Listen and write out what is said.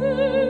see.